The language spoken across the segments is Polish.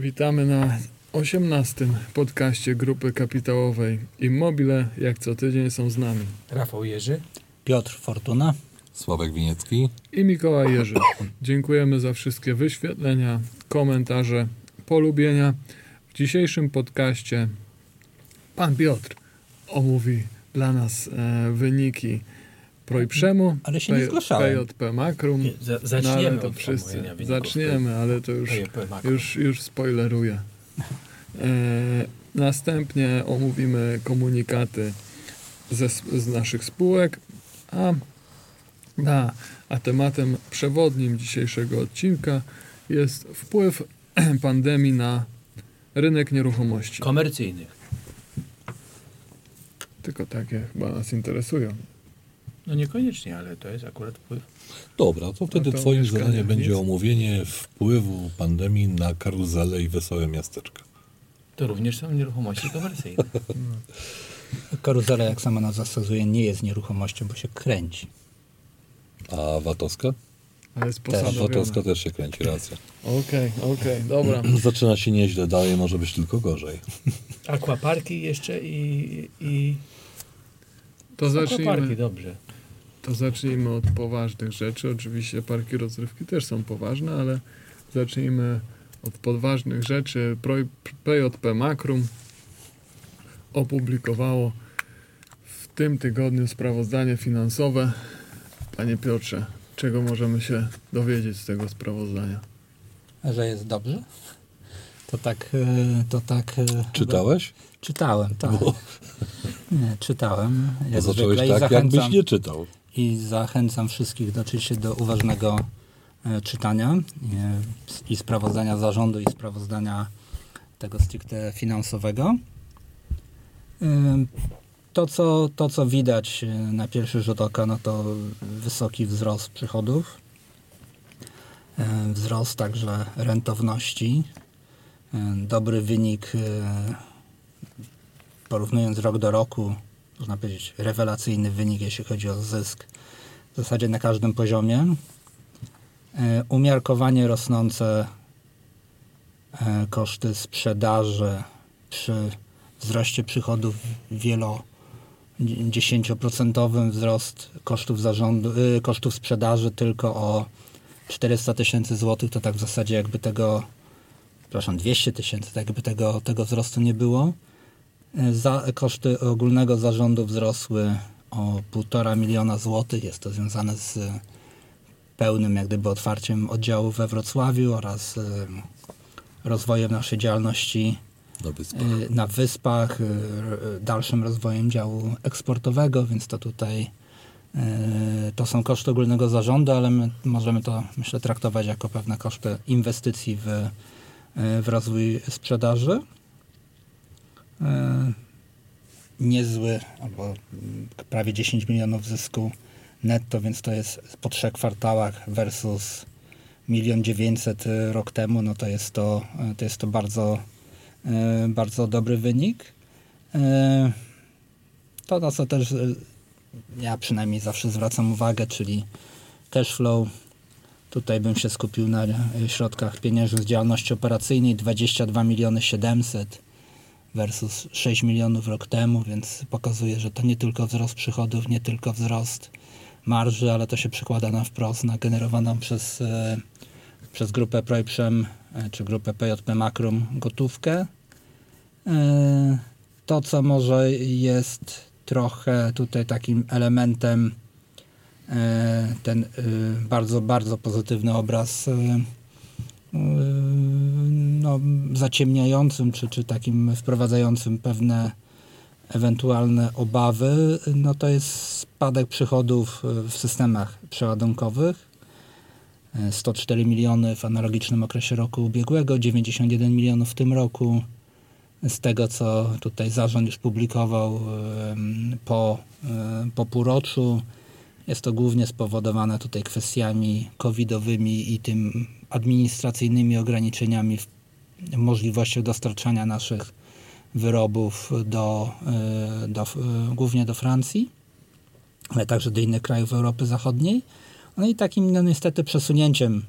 Witamy na 18 podcaście grupy kapitałowej Immobile. Jak co tydzień są z nami Rafał Jerzy. Piotr Fortuna. Sławek Winiecki. i Mikołaj Jerzy. Dziękujemy za wszystkie wyświetlenia, komentarze, polubienia. W dzisiejszym podcaście pan Piotr omówi dla nas e, wyniki Projprzemu, Ale się nie zgłaszałem. PJP Makrum. Nie, za, No, zaczniemy ale to wszyscy. Zaczniemy, ale to już, już, już spoileruję. E, następnie omówimy komunikaty ze, z naszych spółek, a, a, a tematem przewodnim dzisiejszego odcinka jest wpływ pandemii na rynek nieruchomości. Komercyjnych. Tylko takie chyba nas interesują. No niekoniecznie, ale to jest akurat wpływ. Dobra, to wtedy No to twoim zadaniem będzie omówienie wpływu pandemii na karuzelę i wesołe miasteczka. To również są nieruchomości komercyjne. Karuzela, jak sama nazwa wskazuje, nie jest nieruchomością, bo się kręci. A Watowska? Ale. Watowska też się kręci, racja. Okej, okej, dobra. Zaczyna się nieźle, dalej może być tylko gorzej. Aquaparki jeszcze i... i... To zacznijmy, dobrze. to zacznijmy od poważnych rzeczy. Oczywiście parki rozrywki też są poważne, ale zacznijmy od poważnych rzeczy. PJP Makrum opublikowało w tym tygodniu sprawozdanie finansowe. Panie Piotrze, czego możemy się dowiedzieć z tego sprawozdania? Że jest dobrze? To tak, e, to tak... e, Czytałeś? Czytałem, tak. Bo, Nie, czytałem. bo Jak zacząłeś zwykle tak, jakbyś nie czytał. I zachęcam wszystkich do, oczywiście do uważnego e, czytania i sprawozdania zarządu i sprawozdania tego stricte finansowego. To co, to, co widać na pierwszy rzut oka, no to wysoki wzrost przychodów, wzrost także rentowności, dobry wynik e, porównując rok do roku, można powiedzieć, rewelacyjny wynik, jeśli chodzi o zysk w zasadzie na każdym poziomie. E, Umiarkowanie rosnące e, koszty sprzedaży przy wzroście przychodów wielo dziesięcioprocentowym wzrost kosztów zarządu, kosztów sprzedaży tylko o 400 tysięcy złotych, to tak w zasadzie jakby tego, przepraszam, 200 tysięcy, tak jakby tego, tego wzrostu nie było. E, Za, koszty ogólnego zarządu wzrosły o 1,5 miliona złotych. Jest to związane z pełnym jak gdyby otwarciem oddziału we Wrocławiu oraz e, rozwojem naszej działalności Na wyspach. e, na wyspach, dalszym rozwojem działu eksportowego, więc to tutaj to są koszty ogólnego zarządu, ale my możemy to myślę traktować jako pewne koszty inwestycji w, w rozwój sprzedaży. E, Niezły, albo mm, prawie 10 milionów zysku netto, więc to jest po trzech kwartałach versus milion dziewięćset y, rok temu, no to jest to, to jest to bardzo, bardzo dobry wynik. To, na co też ja przynajmniej zawsze zwracam uwagę, czyli cash flow. Tutaj bym się skupił na y, środkach pieniężnych z działalności operacyjnej 22 miliony 700 versus 6 milionów rok temu, więc pokazuje, że to nie tylko wzrost przychodów, nie tylko wzrost marży, ale to się przekłada na wprost na generowaną przez, e, przez grupę Projprzem e, czy grupę PJP Makrum gotówkę. E, To, co może jest trochę tutaj takim elementem e, ten e, bardzo, bardzo pozytywny obraz e, e, no, zaciemniającym, czy, czy takim wprowadzającym pewne ewentualne obawy, no to jest spadek przychodów e, w systemach przeładunkowych. E, 104 miliony w analogicznym okresie roku ubiegłego, 91 milionów w tym roku. Z tego, co tutaj zarząd już publikował po, e, po półroczu, jest to głównie spowodowane tutaj kwestiami covidowymi i tym administracyjnymi ograniczeniami w możliwościach dostarczania naszych wyrobów do, e, do, e, głównie do Francji, ale także do innych krajów Europy Zachodniej. No i takim no niestety przesunięciem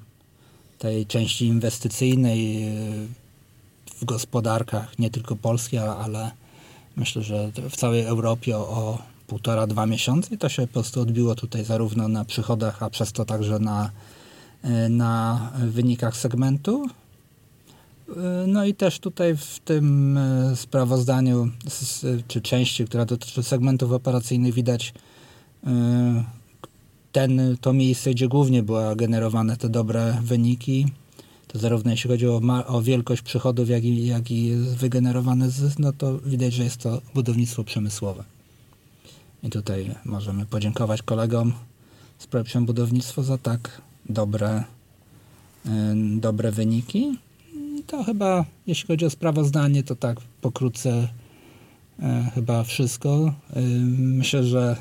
tej części inwestycyjnej e, w gospodarkach, nie tylko polskiej, a- ale myślę, że w całej Europie o półtora, dwa miesiące i to się po prostu odbiło tutaj zarówno na przychodach, a przez to także na, y, na wynikach segmentu. Y, No i też tutaj w tym y, sprawozdaniu, czy części, która dotyczy segmentów operacyjnych, widać ten, to miejsce, gdzie głównie były generowane te dobre wyniki. To zarówno jeśli chodzi o, o wielkość przychodów, jak i, jak i wygenerowany zysk, no to widać, że jest to budownictwo przemysłowe. I tutaj możemy podziękować kolegom z projektem budownictwo za tak dobre, y, dobre wyniki. To chyba, jeśli chodzi o sprawozdanie, to tak pokrótce e, chyba wszystko. Y, myślę, że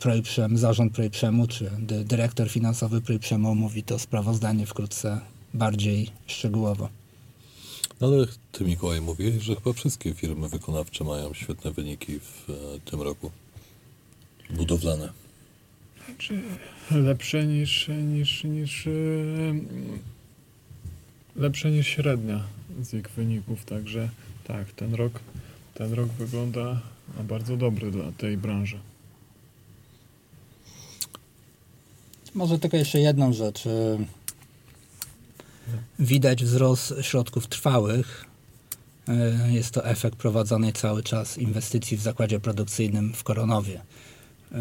Projprzem, zarząd Projprzemu, czy dy, dyrektor finansowy Projprzemu mówi to sprawozdanie wkrótce bardziej szczegółowo. No Ale ty, Mikołaj, mówiłeś, że chyba wszystkie firmy wykonawcze mają świetne wyniki w e, tym roku. Budowlane. Czy lepsze niż, niż, niż e, lepsze niż średnia z ich wyników, także tak, ten rok, ten rok wygląda na bardzo dobry dla tej branży. Może tylko jeszcze jedną rzecz. Widać wzrost środków trwałych. Y, Jest to efekt prowadzonej cały czas inwestycji w zakładzie produkcyjnym w Koronowie. Y,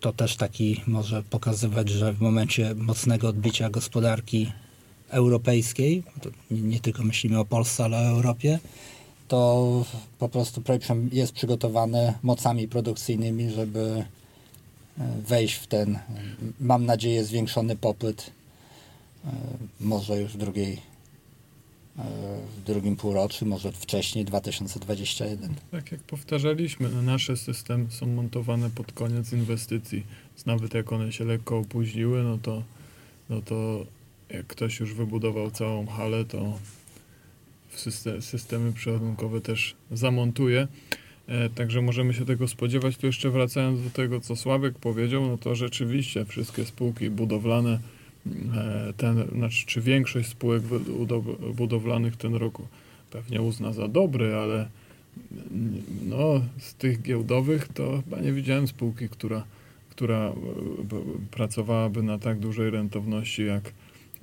To też taki może pokazywać, że w momencie mocnego odbicia gospodarki europejskiej, nie, tylko myślimy o Polsce, ale o Europie, to po prostu projekt jest przygotowany mocami produkcyjnymi, żeby e, wejść w ten, mam nadzieję, zwiększony popyt e, może już w drugiej e, w drugim półroczu, może wcześniej, 2021. Tak jak powtarzaliśmy, no nasze systemy są montowane pod koniec inwestycji. Nawet jak one się lekko opóźniły, no to, no to jak ktoś już wybudował całą halę, to systemy przeładunkowe też zamontuje. E, także możemy się tego spodziewać. Tu jeszcze wracając do tego, co Sławek powiedział, no to rzeczywiście wszystkie spółki budowlane, e, ten, znaczy, czy większość spółek budow- budowlanych ten roku pewnie uzna za dobry, ale no, z tych giełdowych to chyba nie widziałem spółki, która, która e, pracowałaby na tak dużej rentowności jak,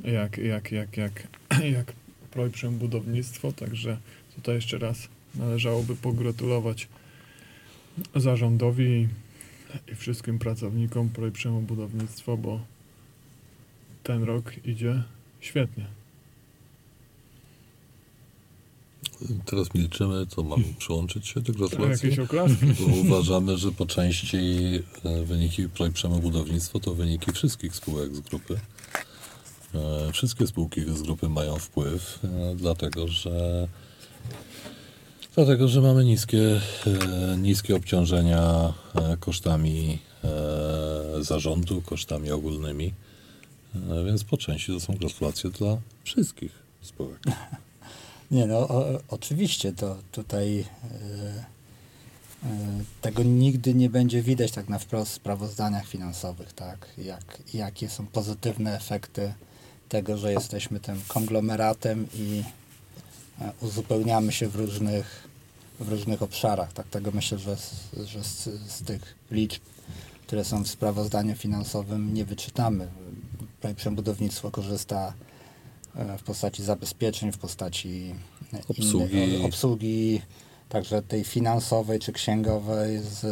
jak, jak, jak, jak, jak Projprzem Budownictwo, także tutaj jeszcze raz należałoby pogratulować zarządowi i wszystkim pracownikom Projprzemu Budownictwo, bo ten rok idzie świetnie. Teraz milczymy, to mam przyłączyć się do gratulacji. Bo uważamy, że po części e, wyniki Projprzemu Budownictwo to wyniki wszystkich spółek z grupy. E, Wszystkie spółki z grupy mają wpływ, e, dlatego że dlatego, że mamy niskie, niskie obciążenia kosztami zarządu, kosztami ogólnymi. E, Więc po części to są gratulacje dla wszystkich spółek. Nie no, o, oczywiście to tutaj e, e, tego nigdy nie będzie widać tak na wprost w sprawozdaniach finansowych, tak? Jak, jakie są pozytywne efekty tego, że jesteśmy tym konglomeratem i e, uzupełniamy się w różnych, w różnych obszarach. Tak tego myślę, że, z, że z, z tych liczb, które są w sprawozdaniu finansowym nie wyczytamy. Projekt Budownictwo korzysta e, w postaci zabezpieczeń, w postaci e, Obsługi. innych, obsługi także tej finansowej czy księgowej, z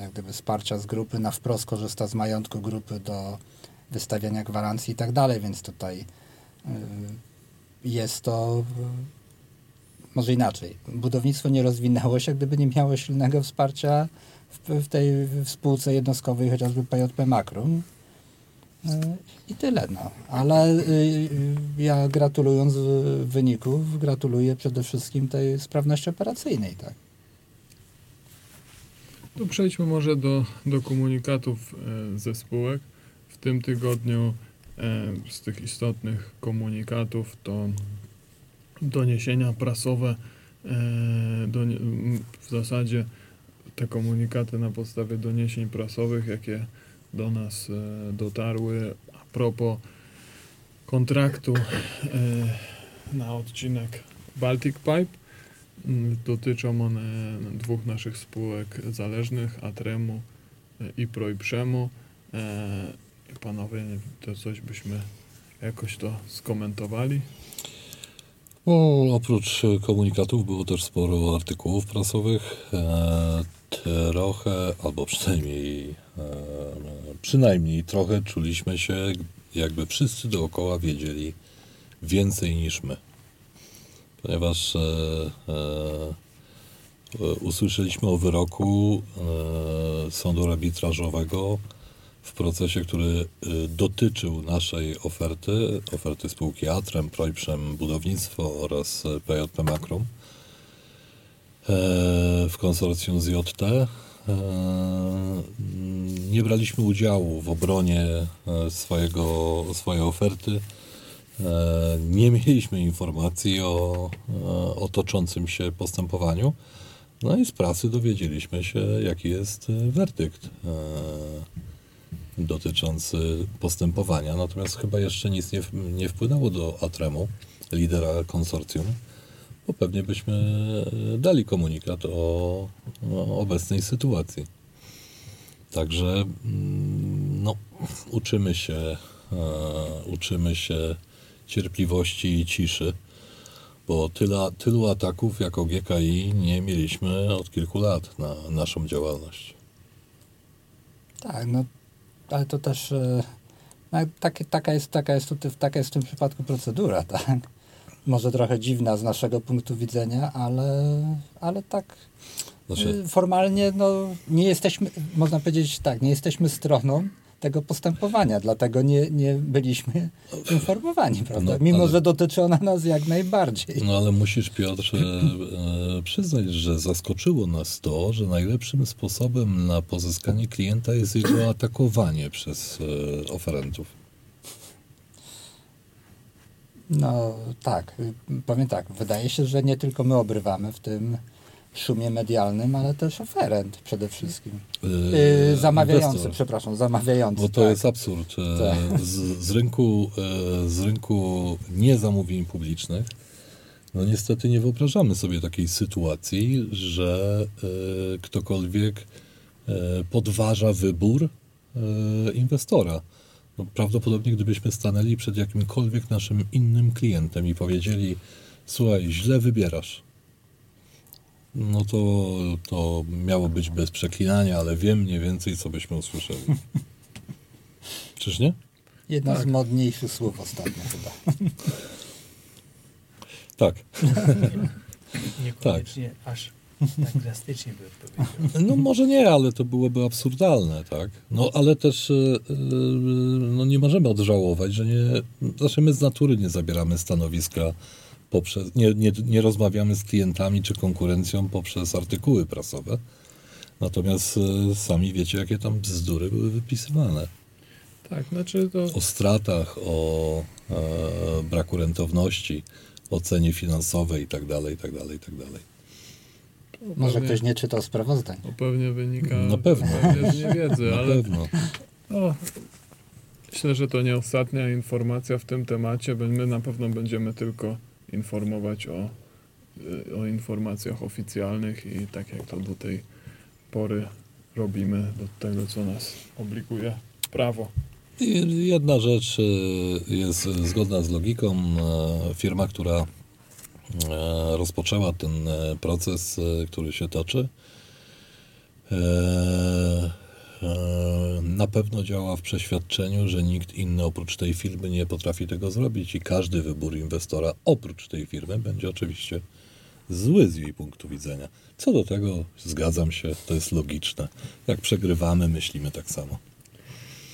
jak gdyby wsparcia z grupy, na wprost korzysta z majątku grupy do wystawiania gwarancji i tak dalej, więc tutaj y, jest to może inaczej. Budownictwo nie rozwinęło się, gdyby nie miało silnego wsparcia w, w tej w spółce jednostkowej, chociażby PJP Makrum. I tyle, no. Ale y, y, ja gratulując wyników, gratuluję przede wszystkim tej sprawności operacyjnej, tak. To przejdźmy może do, do komunikatów e, ze spółek. W tym tygodniu e, z tych istotnych komunikatów to doniesienia prasowe, e, w zasadzie te komunikaty na podstawie doniesień prasowych, jakie do nas e, dotarły a propos kontraktu e, na odcinek Baltic Pipe. Mm, Dotyczą one dwóch naszych spółek zależnych, Atremu e, i Proiprzemu. E, i Panowie, to coś byśmy jakoś to skomentowali. No, oprócz e, komunikatów było też sporo artykułów prasowych. Trochę, albo przynajmniej, e, przynajmniej trochę czuliśmy się, jakby wszyscy dookoła wiedzieli więcej niż my. Ponieważ e, e, usłyszeliśmy o wyroku sądu arbitrażowego w procesie, który dotyczył naszej oferty, oferty spółki Atrem, Projprzem Budownictwo oraz PJP Makrum w konsorcjum z JT. E, Nie braliśmy udziału w obronie e, swojego, swojej oferty. E, Nie mieliśmy informacji o, o toczącym się postępowaniu. No i z prasy dowiedzieliśmy się, jaki jest werdykt dotyczący postępowania. Natomiast chyba jeszcze nic nie, nie wpłynęło do Atremu, lidera konsorcjum, bo pewnie byśmy e, dali komunikat o, o obecnej sytuacji. Także mm, no, uczymy się, e, uczymy się cierpliwości i ciszy, bo tyle, tylu ataków jako GKI nie mieliśmy od kilku lat na naszą działalność. Tak, no ale to też e, no, taka, jest, taka, jest tutaj, taka jest w tym przypadku procedura, tak? Może trochę dziwna z naszego punktu widzenia, ale, ale tak Znaczy, e, formalnie no, nie jesteśmy, można powiedzieć tak, nie jesteśmy stroną tego postępowania, dlatego nie, nie byliśmy informowani, prawda? No, Mimo, ale- że dotyczy ona nas jak najbardziej. No ale musisz, Piotr, e, e, przyznać, że zaskoczyło nas to, że najlepszym sposobem na pozyskanie klienta jest jego atakowanie przez e, oferentów. No tak, powiem tak, wydaje się, że nie tylko my obrywamy w tym szumie medialnym, ale też oferent przede wszystkim. E, Yy, zamawiający, inwestor. przepraszam, zamawiający. Bo to tak. jest absurd. Tak. Z, z, rynku, e, z rynku niezamówień publicznych, no niestety nie wyobrażamy sobie takiej sytuacji, że e, ktokolwiek podważa wybór inwestora. No, prawdopodobnie gdybyśmy stanęli przed jakimkolwiek naszym innym klientem i powiedzieli, słuchaj, źle wybierasz, no to, to miało być bez przeklinania, ale wiem mniej więcej, co byśmy usłyszeli. Czyż nie? Jedno Tak. z modniejszych słów ostatnio chyba. Tak. Niekoniecznie aż tak drastycznie by odpowiedział. No może nie, ale to byłoby absurdalne, tak? No ale też e, e, no, nie możemy odżałować, że nie, znaczy my z natury nie zabieramy stanowiska poprzez, nie, nie, nie rozmawiamy z klientami czy konkurencją poprzez artykuły prasowe. Natomiast e, sami wiecie, jakie tam bzdury były wypisywane. Tak, znaczy to O stratach, o e, braku rentowności, o cenie finansowej i tak dalej, dalej. Może pewnie, ktoś nie czytał sprawozdań. to pewnie wynika Na pewno. pewnie z niewiedzy, Na ale pewno. no, myślę, że to nie ostatnia informacja w tym temacie. bo My na pewno będziemy tylko informować o, y, o informacjach oficjalnych i tak jak to do tej pory robimy, do tego, co nas obliguje prawo. I Jedna rzecz e, jest zgodna z logiką. E, Firma, która rozpoczęła ten e, proces, e, który się toczy, e, e, na pewno działa w przeświadczeniu, że nikt inny oprócz tej firmy nie potrafi tego zrobić i każdy wybór inwestora oprócz tej firmy będzie oczywiście zły z jej punktu widzenia. Co do tego zgadzam się, to jest logiczne. Jak przegrywamy, myślimy tak samo.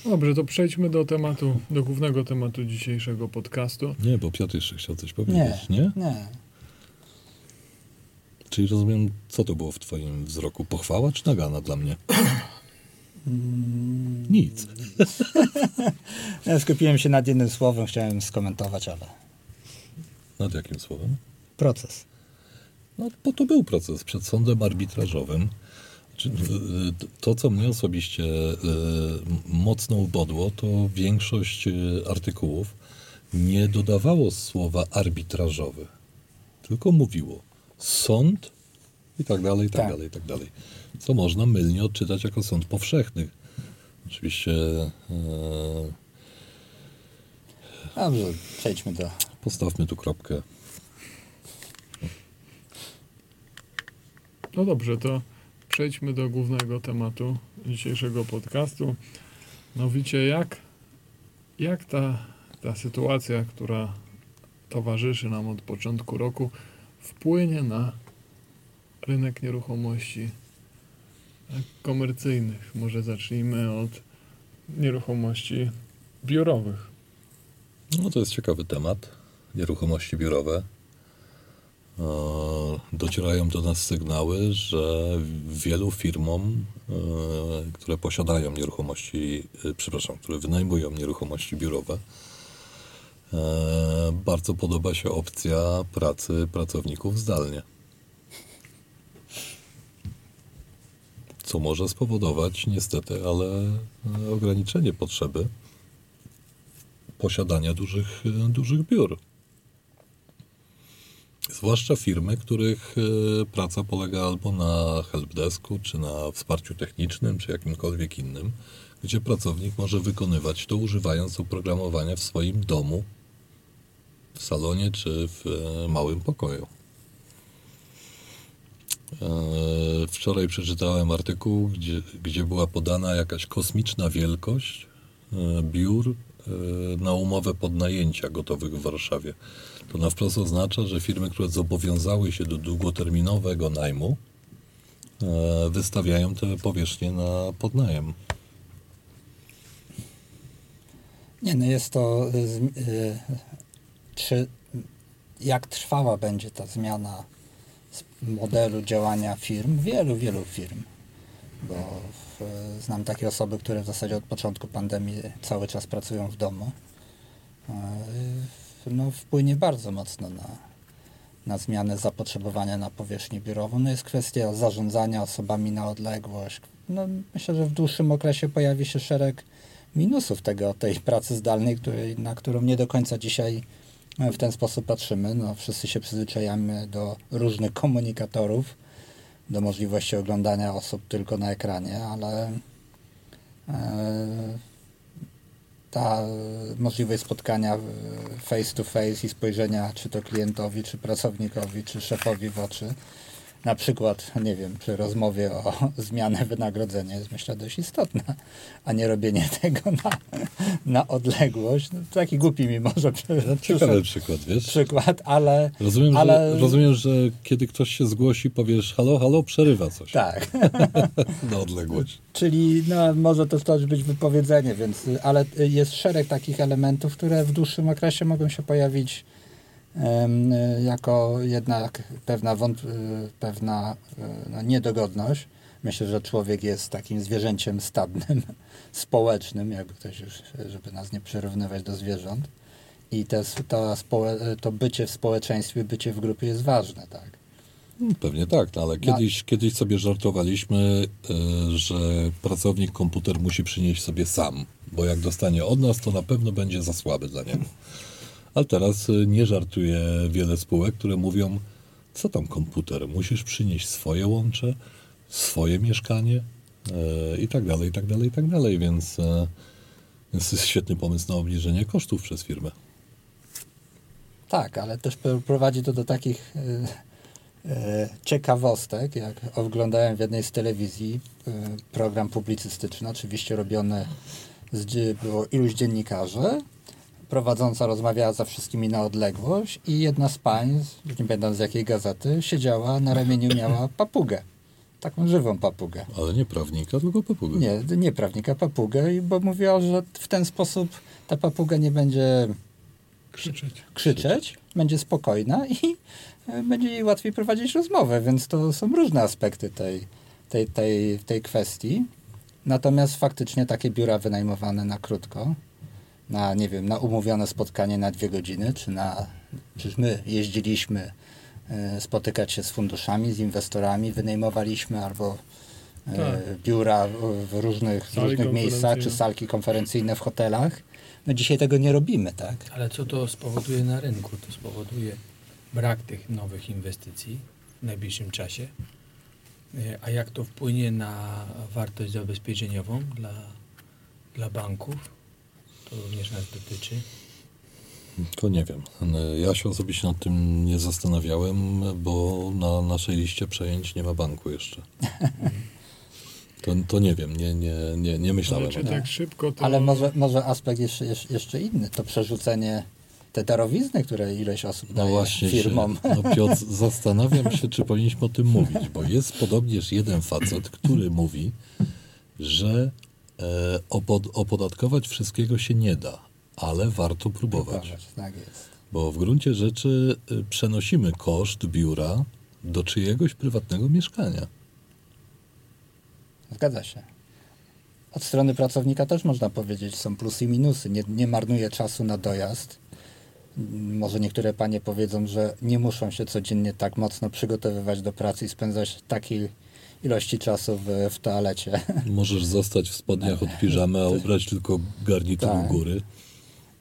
Dobrze, to przejdźmy do tematu, do głównego tematu dzisiejszego podcastu. Nie, bo Piotr jeszcze chciał coś Nie, powiedzieć, nie? nie. Czyli rozumiem, co to było w twoim wzroku? Pochwała czy nagana dla mnie? Mm, Nic. Ja skupiłem się nad jednym słowem, chciałem skomentować, ale Nad jakim słowem? proces. No, bo to był proces przed sądem arbitrażowym. Czy, y, y, To, co mnie osobiście y, mocno ubodło, to większość y, artykułów nie dodawało słowa arbitrażowy, tylko mówiło sąd i tak dalej, i tak, Tak. dalej, i tak dalej. Co można mylnie odczytać jako sąd powszechny. Oczywiście e, Dobrze, przejdźmy do... postawmy tu kropkę. No dobrze, to przejdźmy do głównego tematu dzisiejszego podcastu. Mianowicie jak, jak ta, ta sytuacja, która towarzyszy nam od początku roku, wpłynie na rynek nieruchomości komercyjnych. Może zacznijmy od nieruchomości biurowych. No to jest ciekawy temat. Nieruchomości biurowe. E, Docierają do nas sygnały, że wielu firmom, e, które posiadają nieruchomości, e, przepraszam, które wynajmują nieruchomości biurowe, bardzo podoba się opcja pracy pracowników zdalnie. Co może spowodować niestety, ale e, ograniczenie potrzeby posiadania dużych, e, dużych biur. Zwłaszcza firmy, których e, praca polega albo na helpdesku, czy na wsparciu technicznym, czy jakimkolwiek innym, gdzie pracownik może wykonywać to używając oprogramowania w swoim domu, w salonie czy w e, małym pokoju. E, Wczoraj przeczytałem artykuł, gdzie, gdzie była podana jakaś kosmiczna wielkość e, biur na umowę podnajęcia gotowych w Warszawie. To na wprost oznacza, że firmy, które zobowiązały się do długoterminowego najmu, wystawiają te powierzchnie na podnajem. Nie, no jest to... Czy jak trwała będzie ta zmiana modelu działania firm? Wielu, wielu firm. Bo w, znam takie osoby, które w zasadzie od początku pandemii cały czas pracują w domu. Y, No, wpłynie bardzo mocno na, na zmianę zapotrzebowania na powierzchnię biurową. No jest kwestia zarządzania osobami na odległość. No, myślę, że w dłuższym okresie pojawi się szereg minusów tego, tej pracy zdalnej, której, na którą nie do końca dzisiaj e, w ten sposób patrzymy. No, wszyscy się przyzwyczajamy do różnych komunikatorów, do możliwości oglądania osób tylko na ekranie, ale e, ta możliwość spotkania face to face i spojrzenia czy to klientowi, czy pracownikowi, czy szefowi w oczy, na przykład, nie wiem, przy rozmowie o zmianę wynagrodzenia jest myślę dość istotna, a nie robienie tego na, na odległość. No, taki głupi mi może Ciekawy przykład, wiesz? przykład, ale Rozumiem, Ale- że, rozumiem, że kiedy ktoś się zgłosi, powiesz halo, halo, przerywa coś tak. na odległość. Czyli no, może to też być wypowiedzenie, więc, ale jest szereg takich elementów, które w dłuższym okresie mogą się pojawić jako jednak pewna, y, pewna y, no, niedogodność. Myślę, że człowiek jest takim zwierzęciem stadnym, społecznym, jakby ktoś już, żeby nas nie przyrównywać do zwierząt. I te, to, to bycie w społeczeństwie, bycie w grupie jest ważne, tak? No, Pewnie tak, no, ale kiedyś, kiedyś sobie żartowaliśmy, że pracownik komputer musi przynieść sobie sam, bo jak dostanie od nas, to na pewno będzie za słaby dla niego. Ale teraz y, nie żartuje wiele spółek, które mówią, co tam komputer, musisz przynieść swoje łącze, swoje mieszkanie y, i tak dalej, i tak dalej, i tak dalej, więc, y, więc jest świetny pomysł na obniżenie kosztów przez firmę. Tak, ale też pro- prowadzi to do takich e, ciekawostek, jak oglądałem w jednej z telewizji program publicystyczny, oczywiście robiony z, było iluś dziennikarzy. Prowadząca rozmawiała ze wszystkimi na odległość i jedna z pań, z- nie będąc z jakiej gazety, siedziała na ramieniu, miała papugę. Taką żywą papugę. Ale nie prawnika, tylko papugę. Nie, nie prawnika, papugę, bo mówiła, że w ten sposób ta papuga nie będzie Krzyczeć. krzyczeć, będzie spokojna i e, będzie jej łatwiej prowadzić rozmowę, więc to są różne aspekty tej, tej, tej, tej kwestii. Natomiast faktycznie takie biura wynajmowane na krótko, na nie wiem, na umówione spotkanie na dwie godziny, czy na, przecież my jeździliśmy e, spotykać się z funduszami, z inwestorami, wynajmowaliśmy albo e, Tak. biura w- różnych, w różnych miejscach, czy salki konferencyjne w hotelach. No dzisiaj tego nie robimy, tak? Ale co to spowoduje na rynku? To spowoduje brak tych nowych inwestycji w najbliższym czasie. E, A jak to wpłynie na wartość zabezpieczeniową dla, dla banków? To również nas dotyczy. To nie wiem. Ja się osobiście nad tym nie zastanawiałem, bo na naszej liście przejęć nie ma banku jeszcze. To, to nie wiem, nie, nie, nie, nie myślałem Ale o tym. tak szybko to... Ale może, może aspekt jeszcze, jeszcze, inny, to przerzucenie te darowizny, które ileś osób No daje właśnie firmom. Się, no Piotr, zastanawiam się, czy powinniśmy o tym mówić, bo jest podobnież jeden facet, który mówi, że opod, opodatkować wszystkiego się nie da, ale warto próbować. Tak jest. Bo w gruncie rzeczy y, przenosimy koszt biura do czyjegoś prywatnego mieszkania. Zgadza się. Od strony pracownika też można powiedzieć, są plusy i minusy. Nie, nie marnuje czasu na dojazd. M, Może niektóre panie powiedzą, że nie muszą się codziennie tak mocno przygotowywać do pracy i spędzać takiej ilości czasu w, w toalecie. Możesz zostać w spodniach od piżamy, a ubrać tylko garnitur Tak. u góry.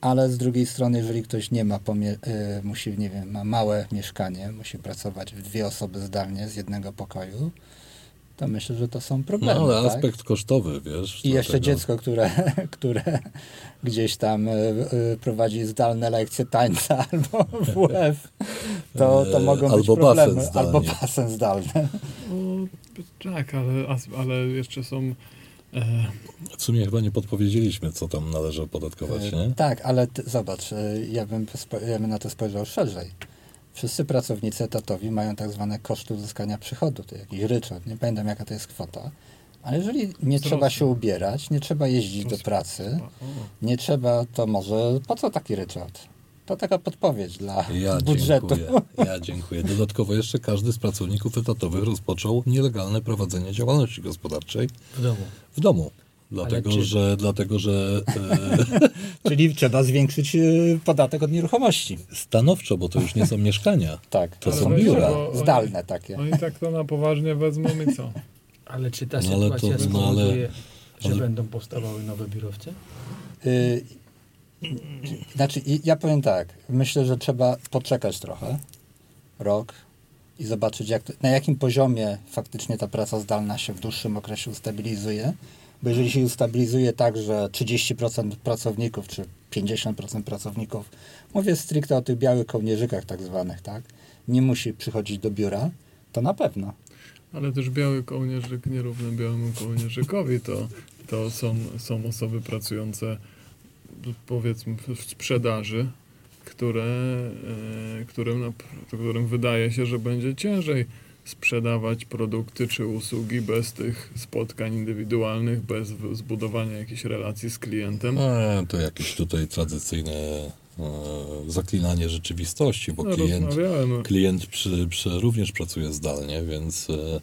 Ale z drugiej strony, jeżeli ktoś nie ma, pomie- y, musi, nie wiem, ma małe mieszkanie, musi pracować w dwie osoby zdalnie z jednego pokoju, to myślę, że to są No problemy. ale tak? aspekt kosztowy, wiesz. I jeszcze dlatego- dziecko, które, które gdzieś tam y, y, prowadzi zdalne lekcje tańca albo WF, to, to E, mogą być albo problemy. basen. Albo basen zdalny. O, tak, ale, ale jeszcze są... E, W sumie chyba nie podpowiedzieliśmy, co tam należy opodatkować, nie? Tak, ale ty, zobacz, ja bym, ja bym na to spojrzał szerzej. Wszyscy pracownicy etatowi mają tak zwane koszty uzyskania przychodu, to jakiś ryczałt, nie pamiętam jaka to jest kwota, ale jeżeli nie trzeba się ubierać, nie trzeba jeździć do pracy, nie trzeba, to może po co taki ryczałt? To taka podpowiedź dla Ja budżetu. dziękuję. Ja dziękuję. Dodatkowo jeszcze każdy z pracowników etatowych rozpoczął nielegalne prowadzenie działalności gospodarczej W domu. w domu. Dlatego, czy- że, dlatego, że e, Czyli trzeba zwiększyć y, podatek od nieruchomości. stanowczo, bo to już nie są mieszkania. Tak, To są biura. oni- zdalne takie. Oni tak to na poważnie wezmą i co? Ale czy ta No ale to- sytuacja no ale- spowoduje, że ale- będą powstawały nowe biurowce? Y, Znaczy, ja powiem tak, myślę, że trzeba poczekać trochę, rok i zobaczyć, jak, to- na jakim poziomie faktycznie ta praca zdalna się w dłuższym okresie ustabilizuje. Bo jeżeli się ustabilizuje tak, że 30% pracowników czy 50% pracowników, mówię stricte o tych białych kołnierzykach tak zwanych, tak, nie musi przychodzić do biura, to na pewno. Ale też biały kołnierzyk nierówny białemu kołnierzykowi to, to są, są osoby pracujące powiedzmy w sprzedaży, które, e, którym, nap- którym wydaje się, że będzie ciężej sprzedawać produkty czy usługi bez tych spotkań indywidualnych, bez zbudowania jakichś relacji z klientem. E, to jakieś tutaj tradycyjne e, zaklinanie rzeczywistości, bo No, klient, klient przy, przy również pracuje zdalnie, więc e,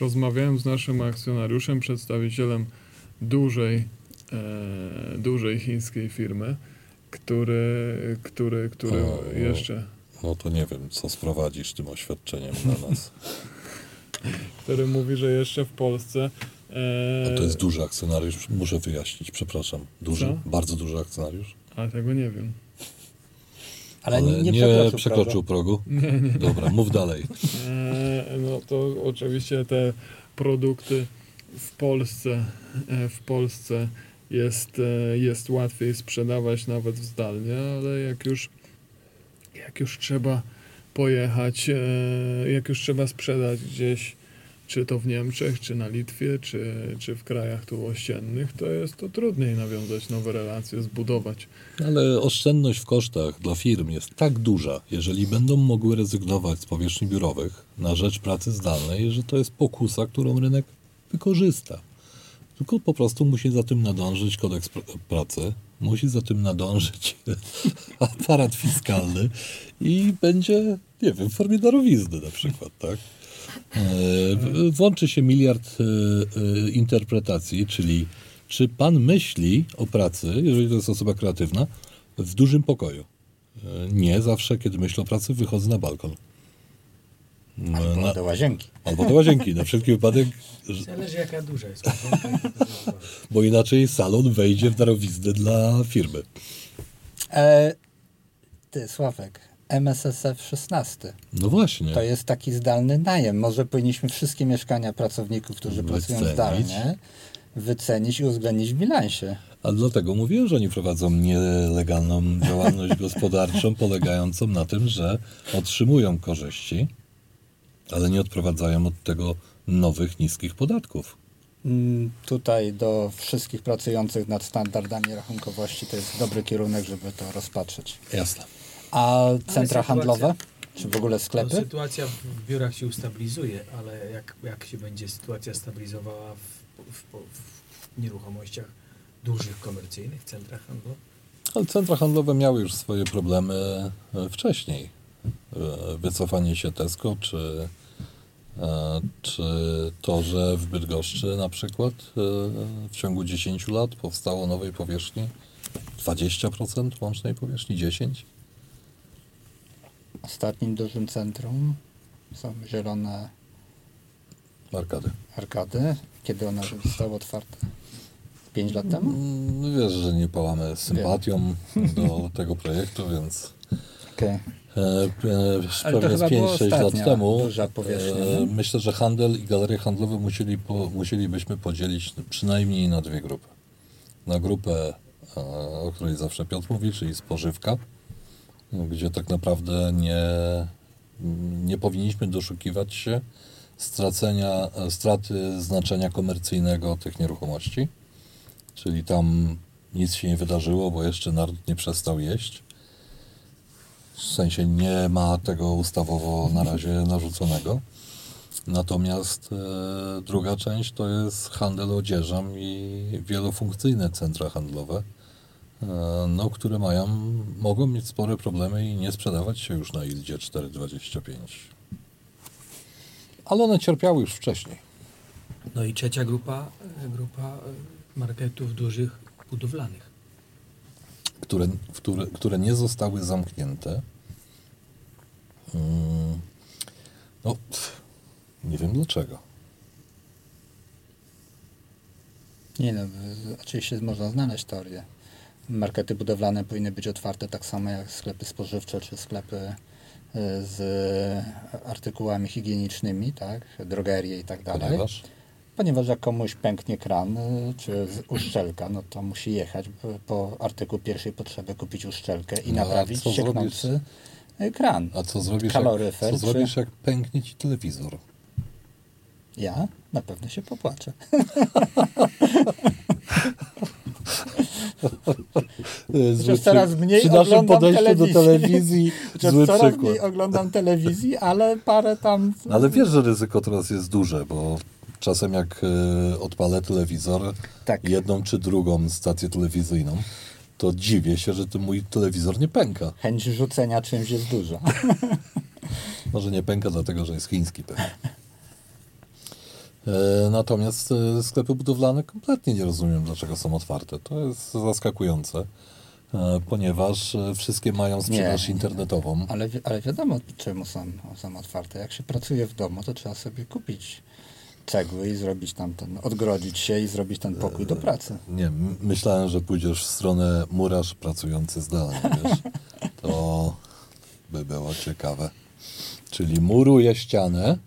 rozmawiałem z naszym akcjonariuszem, przedstawicielem dużej, e, dużej chińskiej firmy, który, który, który o. jeszcze no to nie wiem, co sprowadzisz tym oświadczeniem na nas. który mówi, że jeszcze w Polsce e, to jest duży akcjonariusz, muszę wyjaśnić, przepraszam. Duży, Co? bardzo duży akcjonariusz. a tego nie wiem. Ale, nie, nie przekroczył, przekroczył progu. Nie, nie. Dobra, mów dalej. E, no to oczywiście te produkty w Polsce, e, w Polsce jest, e, jest łatwiej sprzedawać nawet zdalnie, ale jak już, jak już trzeba pojechać, e, jak już trzeba sprzedać gdzieś, czy to w Niemczech, czy na Litwie, czy, czy w krajach tu ościennych, to jest to trudniej nawiązać nowe relacje, zbudować. Ale oszczędność w kosztach dla firm jest tak duża, jeżeli będą mogły rezygnować z powierzchni biurowych na rzecz pracy zdalnej, że to jest pokusa, którą rynek wykorzysta. Tylko po prostu musi za tym nadążyć kodeks pr- pracy, musi za tym nadążyć aparat fiskalny i będzie, nie wiem, w formie darowizny na przykład, tak? E, Włączy się miliard e, e, interpretacji, czyli czy pan myśli o pracy, jeżeli to jest osoba kreatywna, w dużym pokoju? Nie, zawsze kiedy myślę o pracy, wychodzę na balkon. E, Albo Na, do łazienki. albo do łazienki, na wszelki wypadek, że- Zależy jaka duża jest. bo inaczej salon wejdzie w darowiznę dla firmy. E, ty, Sławek, MSSF 16. No właśnie. To jest taki zdalny najem. Może powinniśmy wszystkie mieszkania pracowników, którzy pracują Wycenić. zdalnie, wycenić i uwzględnić w bilansie. A dlatego mówiłem, że oni prowadzą nielegalną działalność gospodarczą polegającą na tym, że otrzymują korzyści, ale nie odprowadzają od tego nowych, niskich podatków. Mm, Tutaj do wszystkich pracujących nad standardami rachunkowości to jest dobry kierunek, żeby to rozpatrzeć. Jasne. A centra sytuacja- handlowe? Czy w ogóle No, sklepy? sytuacja w biurach się ustabilizuje, ale jak, jak się będzie sytuacja stabilizowała w, w, w nieruchomościach dużych, komercyjnych, centrach handlowych? Ale centra handlowe miały już swoje problemy e, wcześniej. E, Wycofanie się Tesco, czy, czy to, że w Bydgoszczy na przykład e, w ciągu 10 lat powstało nowej powierzchni 20% łącznej powierzchni, 10%. Ostatnim dużym centrum są zielone Arkady. arkady. Kiedy one zostały otwarte? 5 lat temu? Mm, Wiesz, że nie pałamy sympatią do tego projektu, więc Okej. e, e, Ale to pewnie z chyba było 5-6 lat temu e, myślę, że handel i galerie handlowe musieli po, musielibyśmy podzielić przynajmniej na dwie grupy. Na grupę, e, o której zawsze Piotr mówi, czyli spożywka, gdzie tak naprawdę nie, nie powinniśmy doszukiwać się stracenia, straty znaczenia komercyjnego tych nieruchomości. Czyli tam nic się nie wydarzyło, bo jeszcze naród nie przestał jeść. W sensie nie ma tego ustawowo na razie narzuconego. Natomiast e, druga część to jest handel odzieżą i wielofunkcyjne centra handlowe, e, no, które mają, mogą mieć spore problemy i nie sprzedawać się już na Ildzie 4,25. Ale one cierpiały już wcześniej. No i trzecia grupa, e, grupa e, marketów dużych, budowlanych. które, które, które nie zostały zamknięte. Mm, No, nie wiem dlaczego. Nie no, oczywiście można znaleźć teorię. Markety budowlane powinny być otwarte tak samo jak sklepy spożywcze czy sklepy y, z artykułami higienicznymi, tak? Drogerie i tak dalej. Ponieważ Ponieważ jak komuś pęknie kran y, czy uszczelka, no to musi jechać by po artykuł pierwszej potrzeby, kupić uszczelkę i No, naprawić co cieknący y, kran. A co zrobisz, jak, Kaloryfer, co czy- zrobisz jak pęknie ci telewizor? Ja na pewno się popłaczę. Chociaż coraz mniej Przy naszym podejściu do telewizji. telewizji Chociaż zły coraz przykład. mniej oglądam telewizji, ale parę tam... Ale wiesz, że ryzyko teraz jest duże, bo czasem jak e, odpalę telewizor, Tak. jedną czy drugą stację telewizyjną, to dziwię się, że ten mój telewizor nie pęka. Chęć rzucenia czymś jest duża. Może nie pęka dlatego, że jest chiński pewnie. E, Natomiast e, sklepy budowlane kompletnie nie rozumiem, dlaczego są otwarte. To jest zaskakujące, e, ponieważ wszystkie mają sprzedaż Nie. internetową. Ale, wi- ale wiadomo, czemu są, są otwarte. Jak się pracuje w domu, to trzeba sobie kupić cegły i zrobić tam ten, odgrodzić się i zrobić ten pokój do pracy. Nie, myślałem, że pójdziesz w stronę murarz pracujący zdalnie, wiesz. To by było ciekawe. Czyli muruje ścianę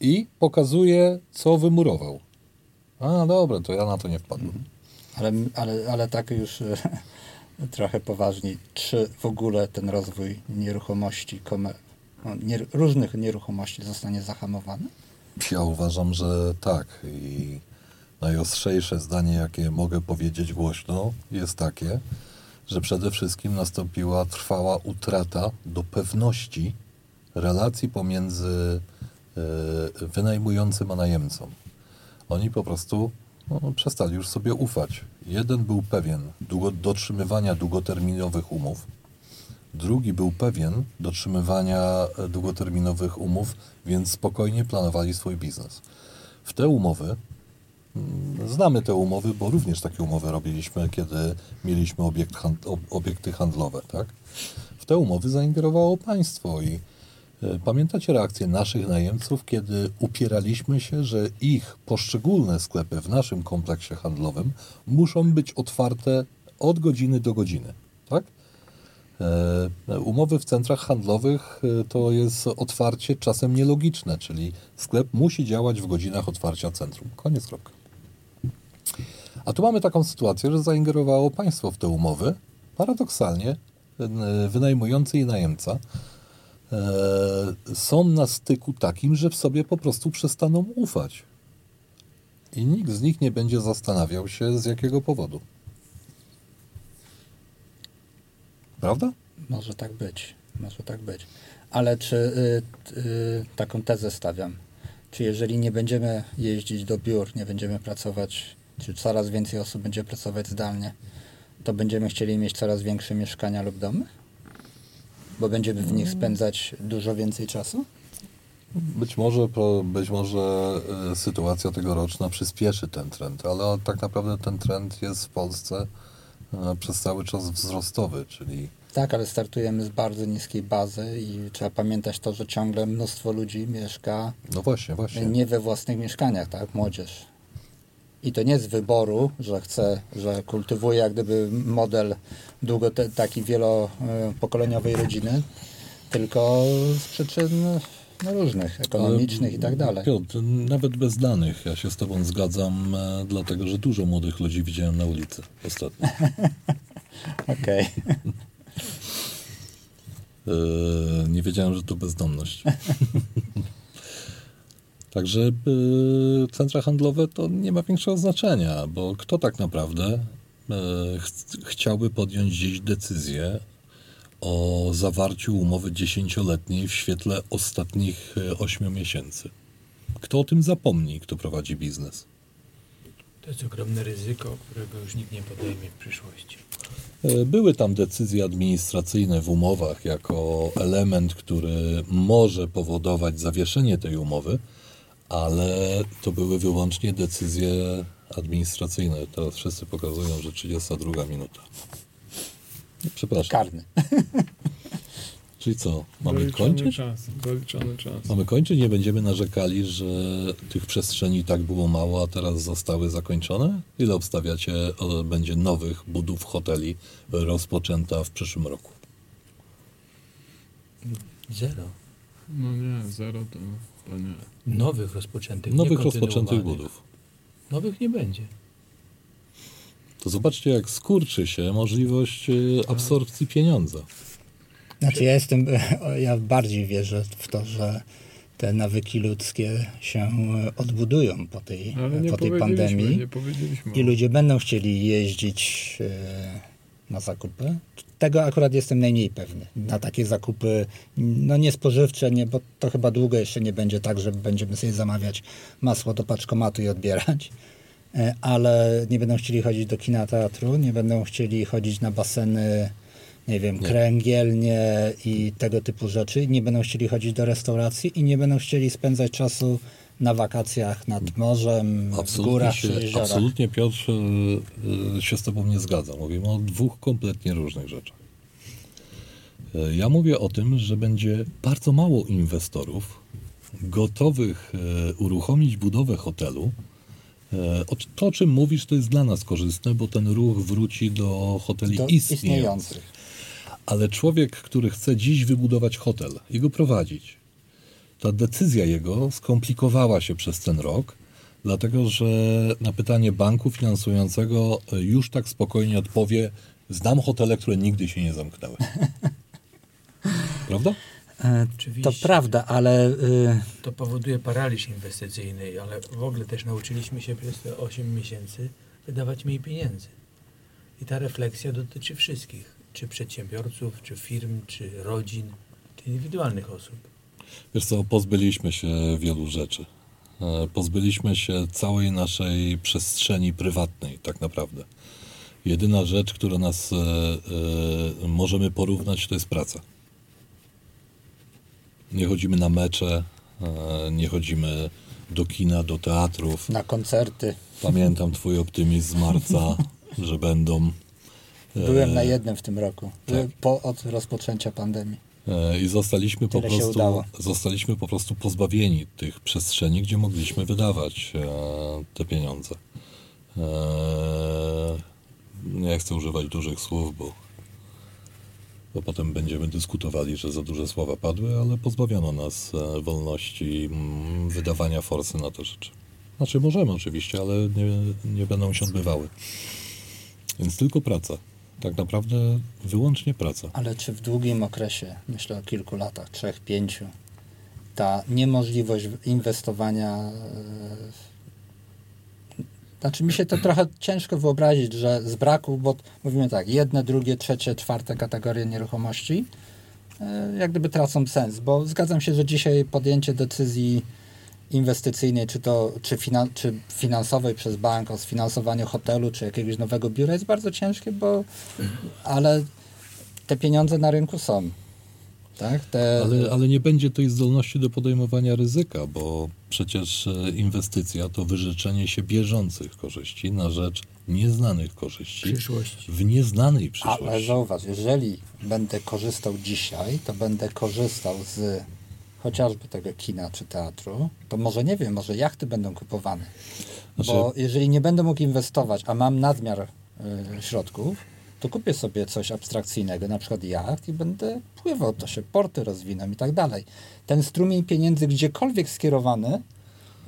i pokazuje, co wymurował. A, dobra, to ja na to nie wpadłem. Ale, ale, ale tak już e, trochę poważniej, czy w ogóle ten rozwój nieruchomości, komer, no, nie, różnych nieruchomości zostanie zahamowany? Ja uważam, że tak. I najostrzejsze zdanie, jakie mogę powiedzieć głośno, jest takie, że przede wszystkim nastąpiła trwała utrata do pewności relacji pomiędzy e, wynajmującym a najemcą. Oni po prostu no, przestali już sobie ufać. Jeden był pewien długo, dotrzymywania długoterminowych umów, Drugi był pewien dotrzymywania e, długoterminowych umów, więc spokojnie planowali swój biznes. W te umowy, mm, znamy te umowy, bo również takie umowy robiliśmy, kiedy mieliśmy obiekt hand, ob- obiekty handlowe. Tak? W te umowy zaingerowało państwo i e, pamiętacie reakcję naszych najemców, kiedy upieraliśmy się, że ich poszczególne sklepy w naszym kompleksie handlowym muszą być otwarte od godziny do godziny. E, Umowy w centrach handlowych e, to jest otwarcie czasem nielogiczne, czyli sklep musi działać w godzinach otwarcia centrum. Koniec kropka. A tu mamy taką sytuację, że zaingerowało państwo w te umowy. Paradoksalnie e, wynajmujący i najemca są na styku takim, że w sobie po prostu przestaną ufać. I nikt z nich nie będzie zastanawiał się, z jakiego powodu. Prawda? Może tak być, może tak być. Ale czy y, y, taką tezę stawiam? Czy jeżeli nie będziemy jeździć do biur, nie będziemy pracować, czy coraz więcej osób będzie pracować zdalnie, to będziemy chcieli mieć coraz większe mieszkania lub domy? Bo będziemy w nich spędzać dużo więcej czasu? Być może, być może e, sytuacja tegoroczna przyspieszy ten trend, ale tak naprawdę ten trend jest w Polsce przez cały czas wzrostowy, czyli Tak, ale startujemy z bardzo niskiej bazy i trzeba pamiętać to, że ciągle mnóstwo ludzi mieszka no właśnie, właśnie. nie we własnych mieszkaniach, tak? Młodzież. I to nie z wyboru, że chce, że kultywuje jak gdyby model długo taki wielopokoleniowej rodziny, tylko z przyczyn no, różnych, ekonomicznych i tak dalej. Piotr, nawet bez danych ja się z Tobą zgadzam, e, dlatego że dużo młodych ludzi widziałem na ulicy ostatnio. Okej. E, nie wiedziałem, że to bezdomność. Także e, centra handlowe to nie ma większego znaczenia, bo kto tak naprawdę ch- chciałby podjąć dziś decyzję o zawarciu umowy dziesięcioletniej w świetle ostatnich e, ośmiu miesięcy? Kto o tym zapomni, kto prowadzi biznes? To jest ogromne ryzyko, którego już nikt nie podejmie w przyszłości. E, Były tam decyzje administracyjne w umowach jako element, który może powodować zawieszenie tej umowy, ale to były wyłącznie decyzje administracyjne. Teraz wszyscy pokazują, że 32 minuta. Przepraszam. Karny. Czyli co? Mamy Doliczony kończyć? czas, doliczony czas. Mamy kończyć? Nie będziemy narzekali, że tych przestrzeni tak było mało, a teraz zostały zakończone? Ile obstawiacie, będzie nowych budów hoteli rozpoczęta w przyszłym roku? Zero. No nie, zero to, to nie. Nowych rozpoczętych. Nowych rozpoczętych budów. Nowych nie będzie. To zobaczcie, jak skurczy się możliwość y, absorpcji pieniądza. Znaczy ja jestem, ja bardziej wierzę w to, że te nawyki ludzkie się odbudują po tej, po tej pandemii. I ludzie będą chcieli jeździć e, na zakupy. Tego akurat jestem najmniej pewny. Na takie zakupy, no nie spożywcze, nie, bo to chyba długo jeszcze nie będzie tak, że będziemy sobie zamawiać masło do paczkomatu i odbierać. E, Ale nie będą chcieli chodzić do kina, teatru, nie będą chcieli chodzić na baseny, nie wiem, Nie. kręgielnie i tego typu rzeczy. Nie będą chcieli chodzić do restauracji i nie będą chcieli spędzać czasu na wakacjach nad morzem, w Absolutnie, górach się, czy jeziorach. absolutnie Piotr, y, y, się z Tobą nie zgadzam. Mówimy o dwóch kompletnie różnych rzeczach. Ja mówię o tym, że będzie bardzo mało inwestorów gotowych uruchomić budowę hotelu. O- To, o czym mówisz, to jest dla nas korzystne, bo ten ruch wróci do hoteli Do istniejących. istniejących. Ale człowiek, który chce dziś wybudować hotel i go prowadzić, ta decyzja jego skomplikowała się przez ten rok, dlatego że na pytanie banku finansującego e, już tak spokojnie odpowie: Znam hotele, które nigdy się nie zamknęły. Prawda? Oczywiście. To prawda, ale y, To powoduje paraliż inwestycyjny, ale w ogóle też nauczyliśmy się przez te 8 miesięcy wydawać mniej pieniędzy. I ta refleksja dotyczy wszystkich, czy przedsiębiorców, czy firm, czy rodzin, czy indywidualnych osób. Wiesz co, pozbyliśmy się wielu rzeczy. E, Pozbyliśmy się całej naszej przestrzeni prywatnej, tak naprawdę. Jedyna rzecz, która nas e, e, możemy porównać, to jest praca. Nie chodzimy na mecze, e, nie chodzimy do kina, do teatrów. na koncerty. Pamiętam twój optymizm z marca, że będą. Byłem na jednym w tym roku, tak. po, od rozpoczęcia pandemii. E, I zostaliśmy po, Tyle prostu, zostaliśmy po prostu pozbawieni tych przestrzeni, gdzie mogliśmy wydawać e, te pieniądze. E, nie chcę używać dużych słów, bo bo potem będziemy dyskutowali, że za duże słowa padły, ale pozbawiono nas e, wolności mm, wydawania forsy na te rzeczy. Znaczy możemy oczywiście, ale nie, nie będą się odbywały. Więc tylko praca. Tak naprawdę wyłącznie praca. Ale czy w długim okresie, myślę o kilku latach, trzech, pięciu, ta niemożliwość inwestowania. e, Znaczy, mi się to trochę ciężko wyobrazić, że z braku, bo mówimy tak, jedne, drugie, trzecie, czwarte kategorie nieruchomości, e, jak gdyby tracą sens, bo zgadzam się, że dzisiaj podjęcie decyzji inwestycyjnej, czy to czy, finan, czy finansowej przez bank o sfinansowaniu hotelu, czy jakiegoś nowego biura jest bardzo ciężkie, bo ale te pieniądze na rynku są. Tak? Te, Ale, ale nie będzie tej zdolności do podejmowania ryzyka, bo przecież e, inwestycja to wyrzeczenie się bieżących korzyści na rzecz nieznanych korzyści Przyszłości. w nieznanej ale przyszłości. zauważ, jeżeli będę korzystał dzisiaj, to będę korzystał z chociażby tego kina czy teatru, to może nie wiem, może jachty będą kupowane. Znaczy- Bo jeżeli nie będę mógł inwestować, a mam nadmiar y, środków, to kupię sobie coś abstrakcyjnego, na przykład jacht i będę pływał, to się porty rozwiną i tak dalej. Ten strumień pieniędzy gdziekolwiek skierowany,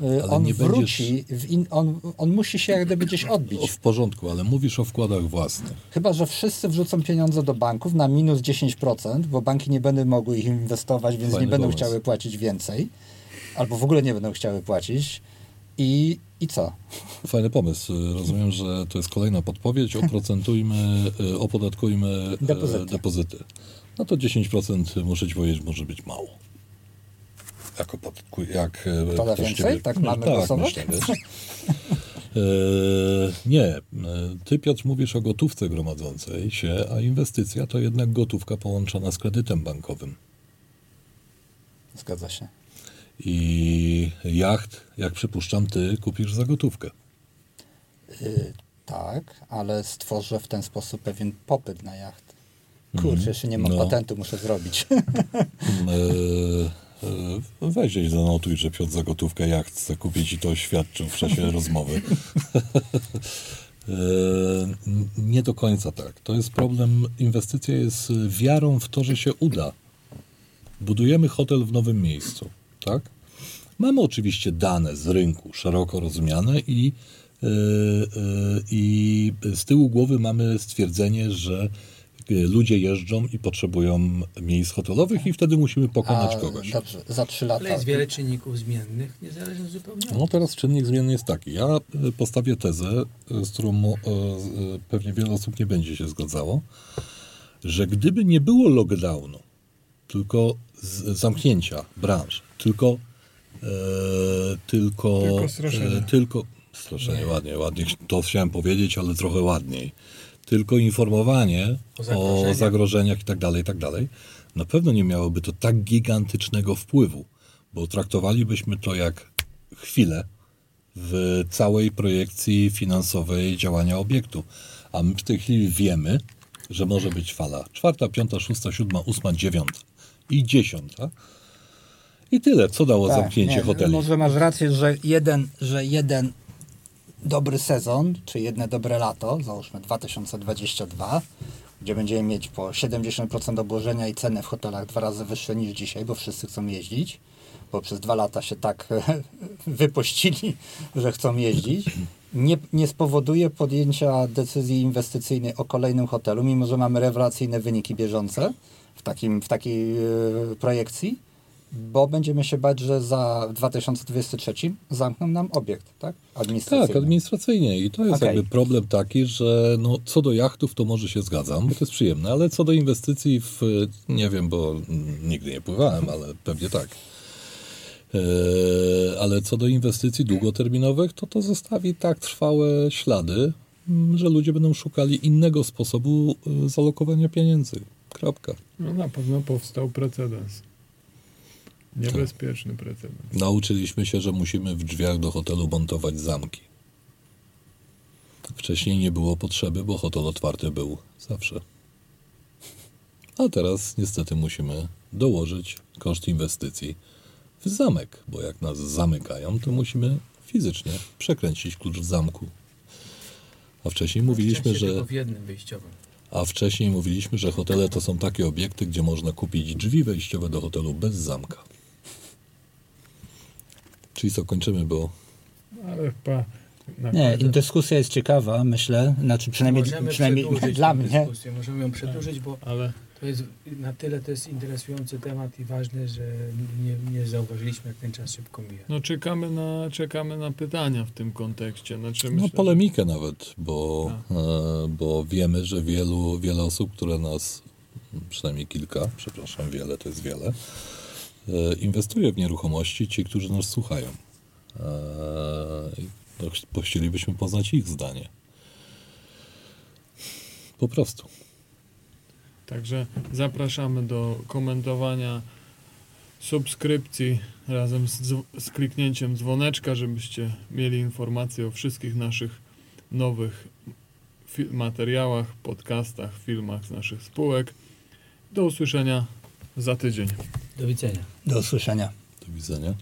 y, Ale on będziesz- wróci, in, on, on musi się jak gdyby gdzieś odbić. O, w porządku, ale mówisz o wkładach własnych. Chyba, że wszyscy wrzucą pieniądze do banków na minus 10%, bo banki nie będą mogły ich inwestować, więc Fajny nie będą pomysł. chciały płacić więcej, albo w ogóle nie będą chciały płacić. I, i co? Fajny pomysł. Rozumiem, że to jest kolejna podpowiedź. Oprocentujmy, e, opodatkujmy e, Depozyty. depozyty. No to 10% muszę ci powiedzieć, może być mało. Jak, opodatkuj, jak e, To na więcej? Tak mamy tak, głosować? myślę, wiesz. Nie. Ty, Piotr, mówisz o gotówce gromadzącej się, a inwestycja to jednak gotówka połączona z kredytem bankowym. Zgadza się. I jacht, jak przypuszczam, ty kupisz za gotówkę. Y, tak, ale stworzę w ten sposób pewien popyt na jacht. Kurczę, jeszcze nie mam No. patentu, muszę zrobić. E, e, Weź gdzieś zanotuj, że Piotr za gotówkę jacht chce kupić i to oświadczył w czasie rozmowy. E, Nie do końca tak. To jest problem. Inwestycja jest wiarą w to, że się uda. Budujemy hotel w nowym miejscu, tak? Mamy oczywiście dane z rynku, szeroko rozumiane i, e, e, i z tyłu głowy mamy stwierdzenie, że e, ludzie jeżdżą i potrzebują miejsc hotelowych i wtedy musimy pokonać A, kogoś. Dobrze, za trzy lata. Ale jest wiele czynników zmiennych, niezależnie zupełnie No teraz czynnik zmienny jest taki. Ja postawię tezę, z którą pewnie wiele osób nie będzie się zgadzało, że gdyby nie było lockdownu, tylko z, zamknięcia branż, tylko e, tylko Tylko straszenie. e, tylko straszenie ładnie, ładnie to chciałem powiedzieć, ale trochę ładniej. Tylko informowanie O o zagrożeniach. zagrożeniach, i tak dalej, i tak dalej, na pewno nie miałoby to tak gigantycznego wpływu, bo traktowalibyśmy to jak chwilę w całej projekcji finansowej działania obiektu. A my w tej chwili wiemy, że może być fala czwarta, piąta, szósta, siódma, ósma, dziewiąta i dziesiąta. I tyle, co dało Tak, zamknięcie nie, hoteli. Może masz rację, że jeden, że jeden dobry sezon, czy jedno dobre lato, załóżmy 2022, gdzie będziemy mieć po 70% obłożenia i ceny w hotelach dwa razy wyższe niż dzisiaj, bo wszyscy chcą jeździć, bo przez dwa lata się tak wypościli, że chcą jeździć, nie, nie spowoduje podjęcia decyzji inwestycyjnej o kolejnym hotelu, mimo że mamy rewelacyjne wyniki bieżące w, takim, w takiej e, projekcji, bo będziemy się bać, że za w 2023 zamkną nam obiekt, tak? Administracyjny. Tak, administracyjnie. I to jest Okej. jakby problem taki, że no, co do jachtów to może się zgadzam, bo to jest przyjemne, ale co do inwestycji w, nie wiem, bo nigdy nie pływałem, ale pewnie tak. E, ale co do inwestycji długoterminowych, to to zostawi tak trwałe ślady, mm, że ludzie będą szukali innego sposobu e, zalokowania pieniędzy. Kropka. No na pewno powstał precedens. Niebezpieczny precedens. Nauczyliśmy się, że musimy w drzwiach do hotelu montować zamki. Wcześniej nie było potrzeby, bo hotel otwarty był zawsze. A teraz niestety musimy dołożyć koszt inwestycji w zamek, bo jak nas zamykają, to musimy fizycznie przekręcić klucz w zamku. A wcześniej mówiliśmy, że tylko w jednym wyjściowym. A wcześniej mówiliśmy, że hotele to są takie obiekty, gdzie można kupić drzwi wejściowe do hotelu bez zamka. Czyli co, kończymy, bo Ale chyba... Na Nie, dyskusja jest ciekawa, myślę, znaczy przynajmniej, Możemy przynajmniej dla mnie. dyskusję, możemy ją przedłużyć, bo Ale to jest na tyle to jest interesujący temat i ważny, że nie, nie zauważyliśmy, jak ten czas szybko mija. no czekamy na, czekamy na pytania w tym kontekście. Znaczy, no, myślę, polemikę nawet, bo, A. e, bo wiemy, że wielu, wiele osób, które nas, przynajmniej kilka, przepraszam, wiele to jest wiele, e, inwestuje w nieruchomości, ci, którzy nas słuchają. E, to ch- bo chcielibyśmy poznać ich zdanie. Po prostu. Także zapraszamy do komentowania, subskrypcji razem z, z kliknięciem dzwoneczka, żebyście mieli informacje o wszystkich naszych nowych materiałach, podcastach, filmach z naszych spółek. Do usłyszenia za tydzień. Do widzenia. Do usłyszenia. Do widzenia.